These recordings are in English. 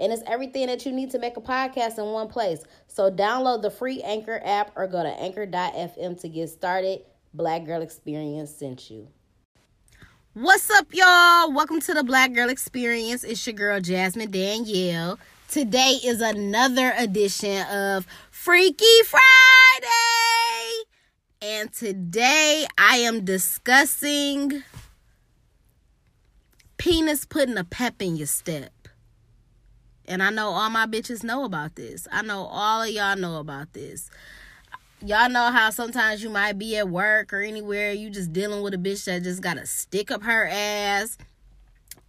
And it's everything that you need to make a podcast in one place. So download the free Anchor app or go to anchor.fm to get started. Black Girl Experience sent you. What's up, y'all? Welcome to the Black Girl Experience. It's your girl, Jasmine Danielle. Today is another edition of Freaky Friday. And today I am discussing penis putting a pep in your step. And I know all my bitches know about this. I know all of y'all know about this. Y'all know how sometimes you might be at work or anywhere, you just dealing with a bitch that just got to stick up her ass.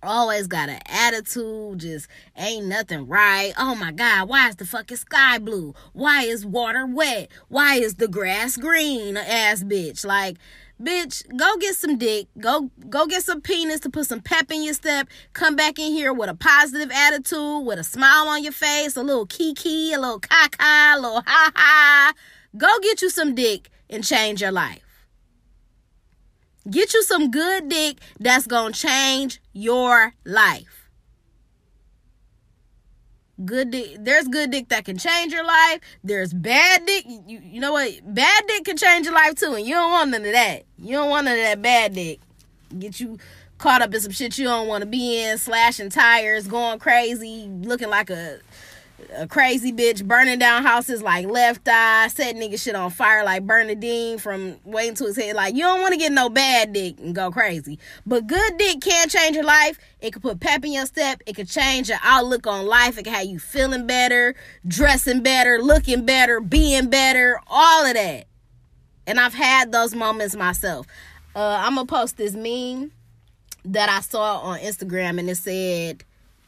Always got an attitude, just ain't nothing right. Oh my God, why is the fucking sky blue? Why is water wet? Why is the grass green? Ass bitch. Like, bitch go get some dick. Go go get some penis to put some pep in your step. Come back in here with a positive attitude with a smile on your face a little kiki a little caca a little ha ha go get you some dick and change your life. Get you some good dick that's gonna change your life good dick there's good dick that can change your life. There's bad dick you, you know what? Bad dick can change your life too and you don't want none of that. You don't want none of that bad dick. Get you caught up in some shit you don't want to be in slashing tires going crazy looking like a a crazy bitch burning down houses like left eye, set nigga shit on fire like Bernadine from Waiting to Exhale. Like you don't want to get no bad dick and go crazy. But good dick can change your life. It can put pep in your step. It can change your outlook on life. It can have you feeling better, dressing better, looking better, being better, all of that. And I've had those moments myself. Uh, I'm gonna post this meme that I saw on Instagram and it said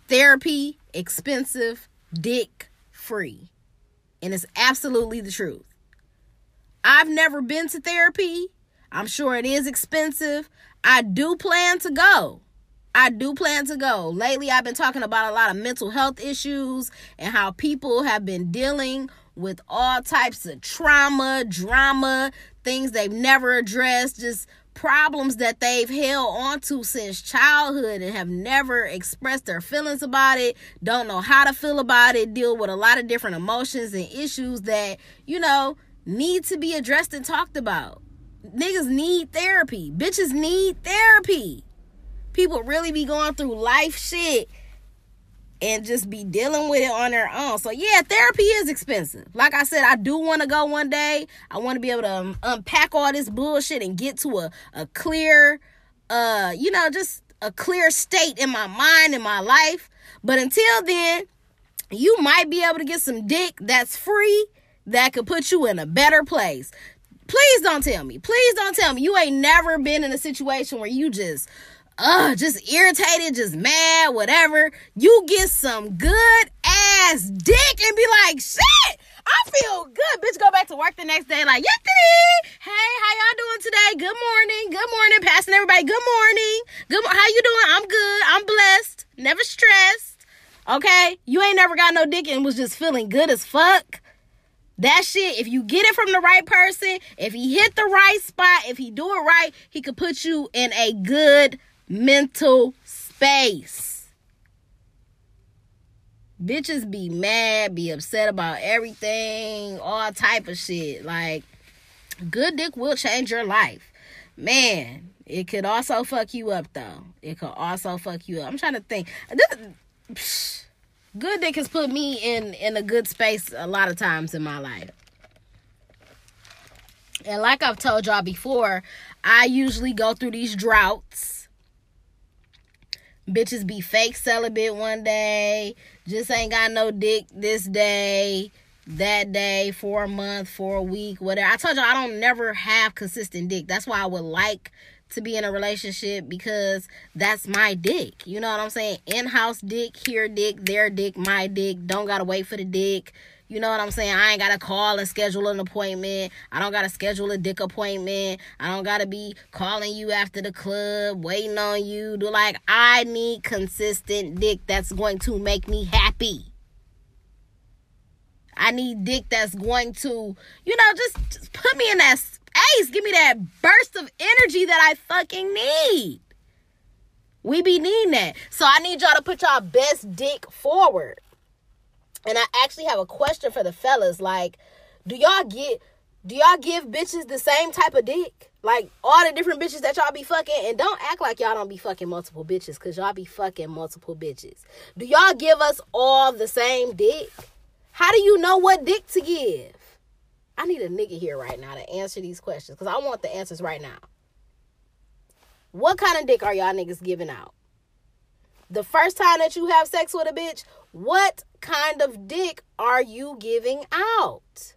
therapy expensive dick free. And it's absolutely the truth. I've never been to therapy. I'm sure it is expensive. I do plan to go. I do plan to go. Lately, I've been talking about a lot of mental health issues and how people have been dealing with all types of trauma, drama, things they've never addressed, just problems that they've held onto since childhood and have never expressed their feelings about it, don't know how to feel about it, deal with a lot of different emotions and issues that, you know, need to be addressed and talked about. Niggas need therapy. Bitches need therapy. People really be going through life shit and just be dealing with it on their own. So yeah, therapy is expensive. Like I said, I do want to go one day. I want to be able to um, unpack all this bullshit and get to a a clear uh, you know, just a clear state in my mind in my life. But until then, you might be able to get some dick that's free that could put you in a better place. Please don't tell me. Please don't tell me you ain't never been in a situation where you just uh just irritated, just mad, whatever, you get some good ass dick and be like, shit, I feel good. Bitch, go back to work the next day like, Yippee! Hey, how y'all doing today? Good morning. Good morning. Passing everybody. Good morning. Good How you doing? I'm good. I'm blessed. Never stressed. Okay? You ain't never got no dick and was just feeling good as fuck. That shit, if you get it from the right person, if he hit the right spot, if he do it right, he could put you in a good mental space. Bitches be mad, be upset about everything, all type of shit. Like, good dick will change your life. Man, it could also fuck you up though. It could also fuck you up. I'm trying to think. This, good dick has put me in in a good space a lot of times in my life. And like I've told y'all before, I usually go through these droughts Bitches be fake celibate one day, just ain't got no dick this day, that day, for a month, for a week, whatever. I told you I don't never have consistent dick. That's why I would like to be in a relationship because that's my dick. You know what I'm saying? In house dick, here dick, there dick, my dick. Don't gotta wait for the dick. You know what I'm saying? I ain't gotta call and schedule an appointment. I don't gotta schedule a dick appointment. I don't gotta be calling you after the club, waiting on you. Do like I need consistent dick that's going to make me happy. I need dick that's going to, you know, just, just put me in that space. Give me that burst of energy that I fucking need. We be needing that. So I need y'all to put y'all best dick forward. And I actually have a question for the fellas. Like, do y'all get do y'all give bitches the same type of dick? Like all the different bitches that y'all be fucking, and don't act like y'all don't be fucking multiple bitches, cause y'all be fucking multiple bitches. Do y'all give us all the same dick? How do you know what dick to give? I need a nigga here right now to answer these questions, cause I want the answers right now. What kind of dick are y'all niggas giving out? The first time that you have sex with a bitch, what kind of dick are you giving out?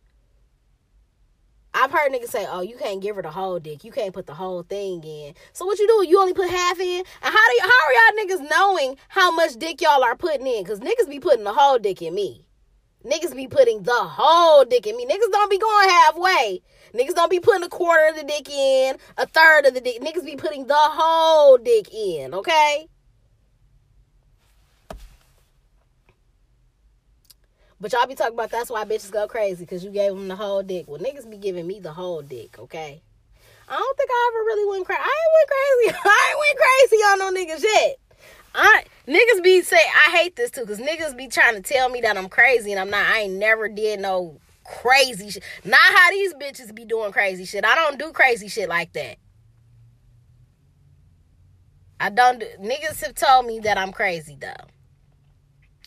I've heard niggas say, "Oh, you can't give her the whole dick. You can't put the whole thing in." So what you do? You only put half in. And how do you, how are y'all niggas knowing how much dick y'all are putting in? Cause niggas be putting the whole dick in me. Niggas be putting the whole dick in me. Niggas don't be going halfway. Niggas don't be putting a quarter of the dick in, a third of the dick. Niggas be putting the whole dick in. Okay. But y'all be talking about that's why bitches go crazy because you gave them the whole dick. Well, niggas be giving me the whole dick, okay? I don't think I ever really went crazy. I ain't went crazy. I ain't went crazy on no niggas yet. I niggas be say I hate this too because niggas be trying to tell me that I'm crazy and I'm not. I ain't never did no crazy shit. Not how these bitches be doing crazy shit. I don't do crazy shit like that. I don't do, niggas have told me that I'm crazy though.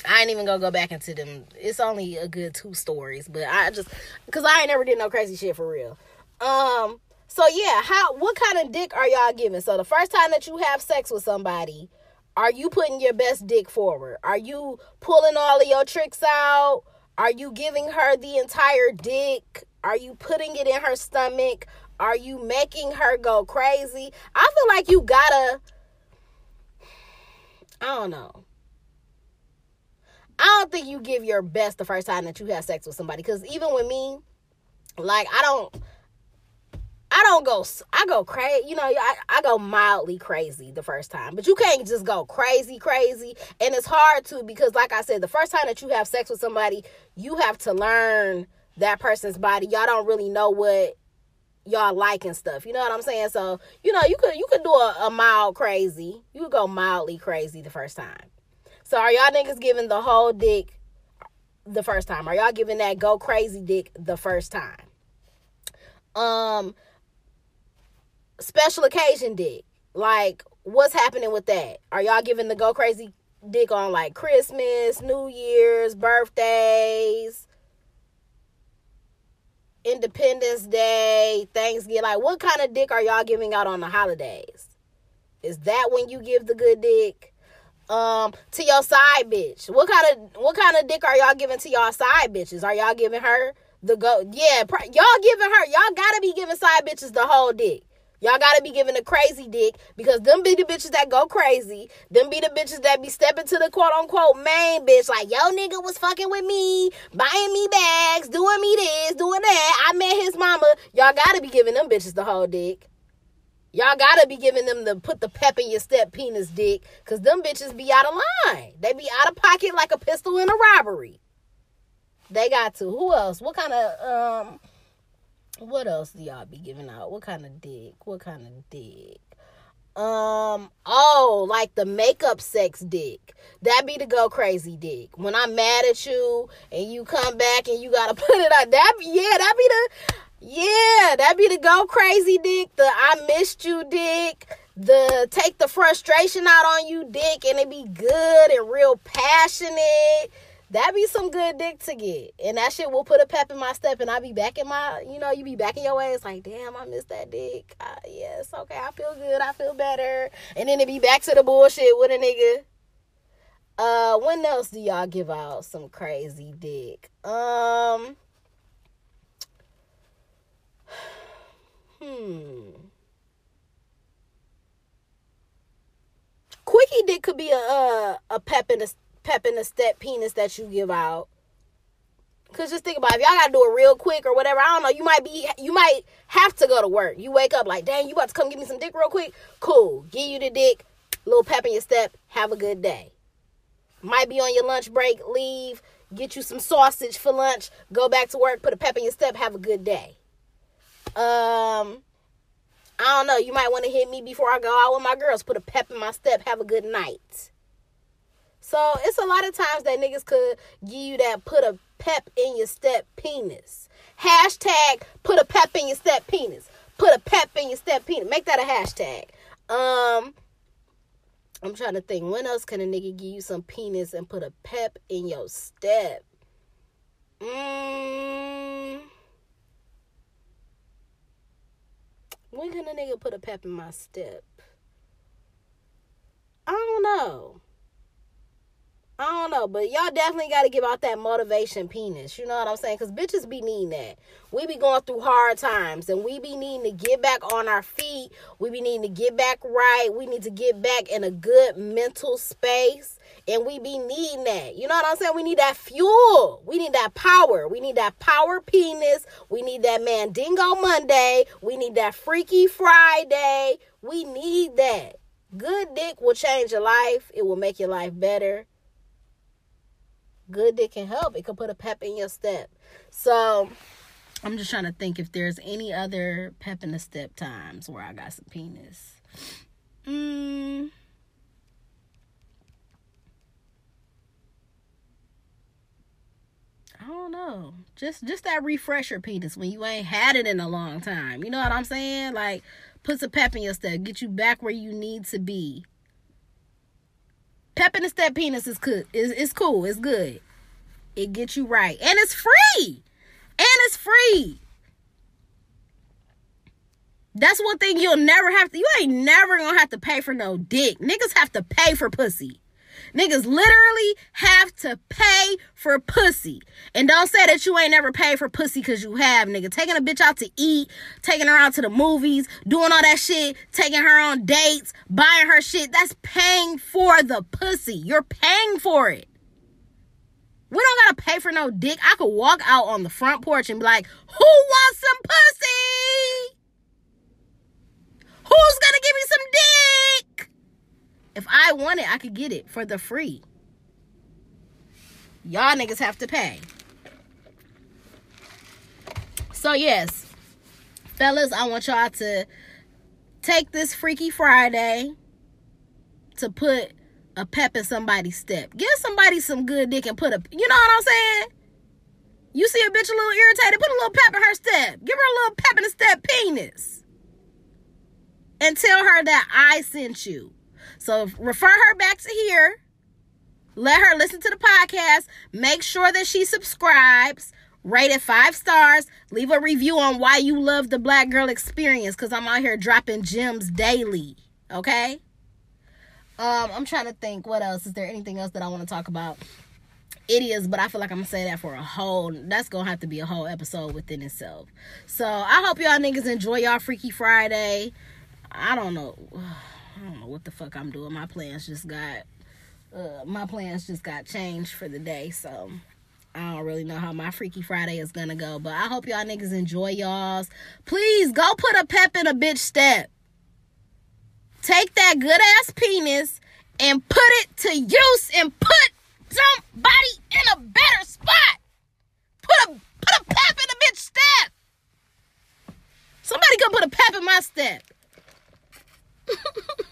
I ain't even gonna go back into them. It's only a good two stories, but I just because I ain't never did no crazy shit for real. Um. So yeah, how what kind of dick are y'all giving? So the first time that you have sex with somebody, are you putting your best dick forward? Are you pulling all of your tricks out? Are you giving her the entire dick? Are you putting it in her stomach? Are you making her go crazy? I feel like you gotta. I don't know. I don't think you give your best the first time that you have sex with somebody. Because even with me, like I don't, I don't go, I go crazy. You know, I, I go mildly crazy the first time, but you can't just go crazy, crazy. And it's hard to because, like I said, the first time that you have sex with somebody, you have to learn that person's body. Y'all don't really know what y'all like and stuff. You know what I'm saying? So you know, you could you could do a, a mild crazy. You could go mildly crazy the first time. So are y'all niggas giving the whole dick the first time? Are y'all giving that go crazy dick the first time? Um special occasion dick. Like what's happening with that? Are y'all giving the go crazy dick on like Christmas, New Year's, birthdays, Independence Day, Thanksgiving? Like what kind of dick are y'all giving out on the holidays? Is that when you give the good dick? Um to your side bitch. What kind of what kind of dick are y'all giving to y'all side bitches? Are y'all giving her the go? Yeah, pr- y'all giving her. Y'all gotta be giving side bitches the whole dick. Y'all gotta be giving a crazy dick because them be the bitches that go crazy. Them be the bitches that be stepping to the quote unquote main bitch. Like, yo, nigga was fucking with me, buying me bags, doing me this, doing that. I met his mama. Y'all gotta be giving them bitches the whole dick. Y'all gotta be giving them the put the pep in your step penis dick. Cause them bitches be out of line. They be out of pocket like a pistol in a robbery. They got to. Who else? What kind of um what else do y'all be giving out? What kind of dick? What kind of dick? Um, oh, like the makeup sex dick. That be the go crazy dick. When I'm mad at you and you come back and you gotta put it out. That be yeah, that be the yeah, that'd be the go crazy dick, the I missed you dick, the take the frustration out on you dick, and it be good and real passionate. That'd be some good dick to get. And that shit will put a pep in my step and I be back in my, you know, you be back in your ways like, damn, I missed that dick. Uh, yes, okay, I feel good, I feel better. And then it be back to the bullshit with a nigga. Uh, when else do y'all give out some crazy dick? Um, Hmm. Quickie dick could be a a, a pep in a pep in a step penis that you give out. Cause just think about it, if y'all gotta do it real quick or whatever. I don't know. You might be, you might have to go to work. You wake up like, dang, you about to come give me some dick real quick. Cool. Give you the dick. Little pep in your step. Have a good day. Might be on your lunch break. Leave. Get you some sausage for lunch. Go back to work. Put a pep in your step. Have a good day. Um, I don't know. You might want to hit me before I go out with my girls. Put a pep in my step. Have a good night. So it's a lot of times that niggas could give you that put a pep in your step penis. Hashtag put a pep in your step penis. Put a pep in your step penis. Make that a hashtag. Um, I'm trying to think. When else can a nigga give you some penis and put a pep in your step? Mmm. When can a nigga put a pep in my step? I don't know. I don't know, but y'all definitely got to give out that motivation penis. You know what I'm saying? Because bitches be needing that. We be going through hard times and we be needing to get back on our feet. We be needing to get back right. We need to get back in a good mental space. And we be needing that. You know what I'm saying? We need that fuel. We need that power. We need that power penis. We need that Mandingo Monday. We need that Freaky Friday. We need that. Good dick will change your life. It will make your life better good dick can help. It can put a pep in your step. So I'm just trying to think if there's any other pep in the step times where I got some penis. Mm. I don't know. Just just that refresher penis when you ain't had it in a long time. You know what I'm saying? Like put some pep in your step, get you back where you need to be. Pep in the step penis is good. Is it's cool. It's good. It gets you right. And it's free. And it's free. That's one thing you'll never have to you ain't never gonna have to pay for no dick. Niggas have to pay for pussy. Niggas literally have to pay for pussy. And don't say that you ain't never paid for pussy because you have, nigga. Taking a bitch out to eat, taking her out to the movies, doing all that shit, taking her on dates, buying her shit. That's paying for the pussy. You're paying for it. We don't gotta pay for no dick. I could walk out on the front porch and be like, who wants some pussy? Who's gonna give me some dick? If I want it, I could get it for the free. Y'all niggas have to pay. So, yes, fellas, I want y'all to take this Freaky Friday to put a pep in somebody's step. Give somebody some good dick and put a, you know what I'm saying? You see a bitch a little irritated, put a little pep in her step. Give her a little pep in the step penis. And tell her that I sent you. So refer her back to here. Let her listen to the podcast. Make sure that she subscribes. Rate it five stars. Leave a review on why you love the Black Girl Experience because I'm out here dropping gems daily. Okay? Um, I'm trying to think what else. Is there anything else that I want to talk about? It is, but I feel like I'm gonna say that for a whole that's gonna have to be a whole episode within itself. So I hope y'all niggas enjoy y'all Freaky Friday. I don't know. I don't know what the fuck I'm doing. My plans just got uh, my plans just got changed for the day, so I don't really know how my Freaky Friday is gonna go. But I hope y'all niggas enjoy y'all's. Please go put a pep in a bitch step. Take that good ass penis and put it to use and put somebody in a better spot. Put a put a pep in a bitch step. Somebody come put a pep in my step.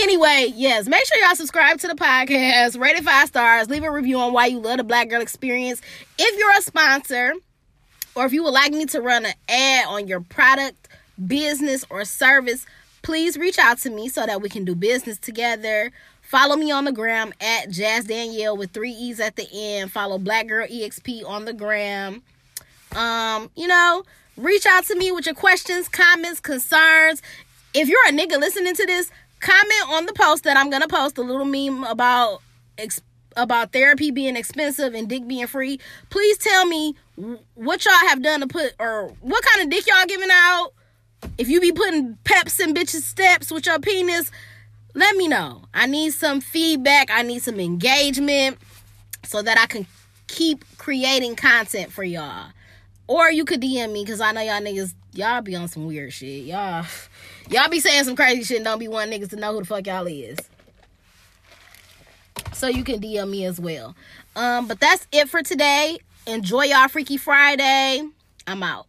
anyway, yes, make sure y'all subscribe to the podcast, rate it five stars, leave a review on why you love the Black Girl Experience. If you're a sponsor, or if you would like me to run an ad on your product, business, or service, please reach out to me so that we can do business together. Follow me on the gram at Jazz Danielle with three E's at the end. Follow Black Girl EXP on the gram. Um, you know, reach out to me with your questions, comments, concerns. If you're a nigga listening to this, comment on the post that I'm gonna post a little meme about about therapy being expensive and dick being free. Please tell me what y'all have done to put or what kind of dick y'all giving out. If you be putting peps in bitches' steps with your penis, let me know. I need some feedback. I need some engagement. so that I can keep creating content for y'all. Or you could DM me because I know y'all niggas, y'all be on some weird shit. Y'all, y'all be saying some crazy shit and don't be wanting niggas to know who the fuck y'all is. So you can DM me as well. Um, but that's it for today. Enjoy y'all Freaky Friday. I'm out.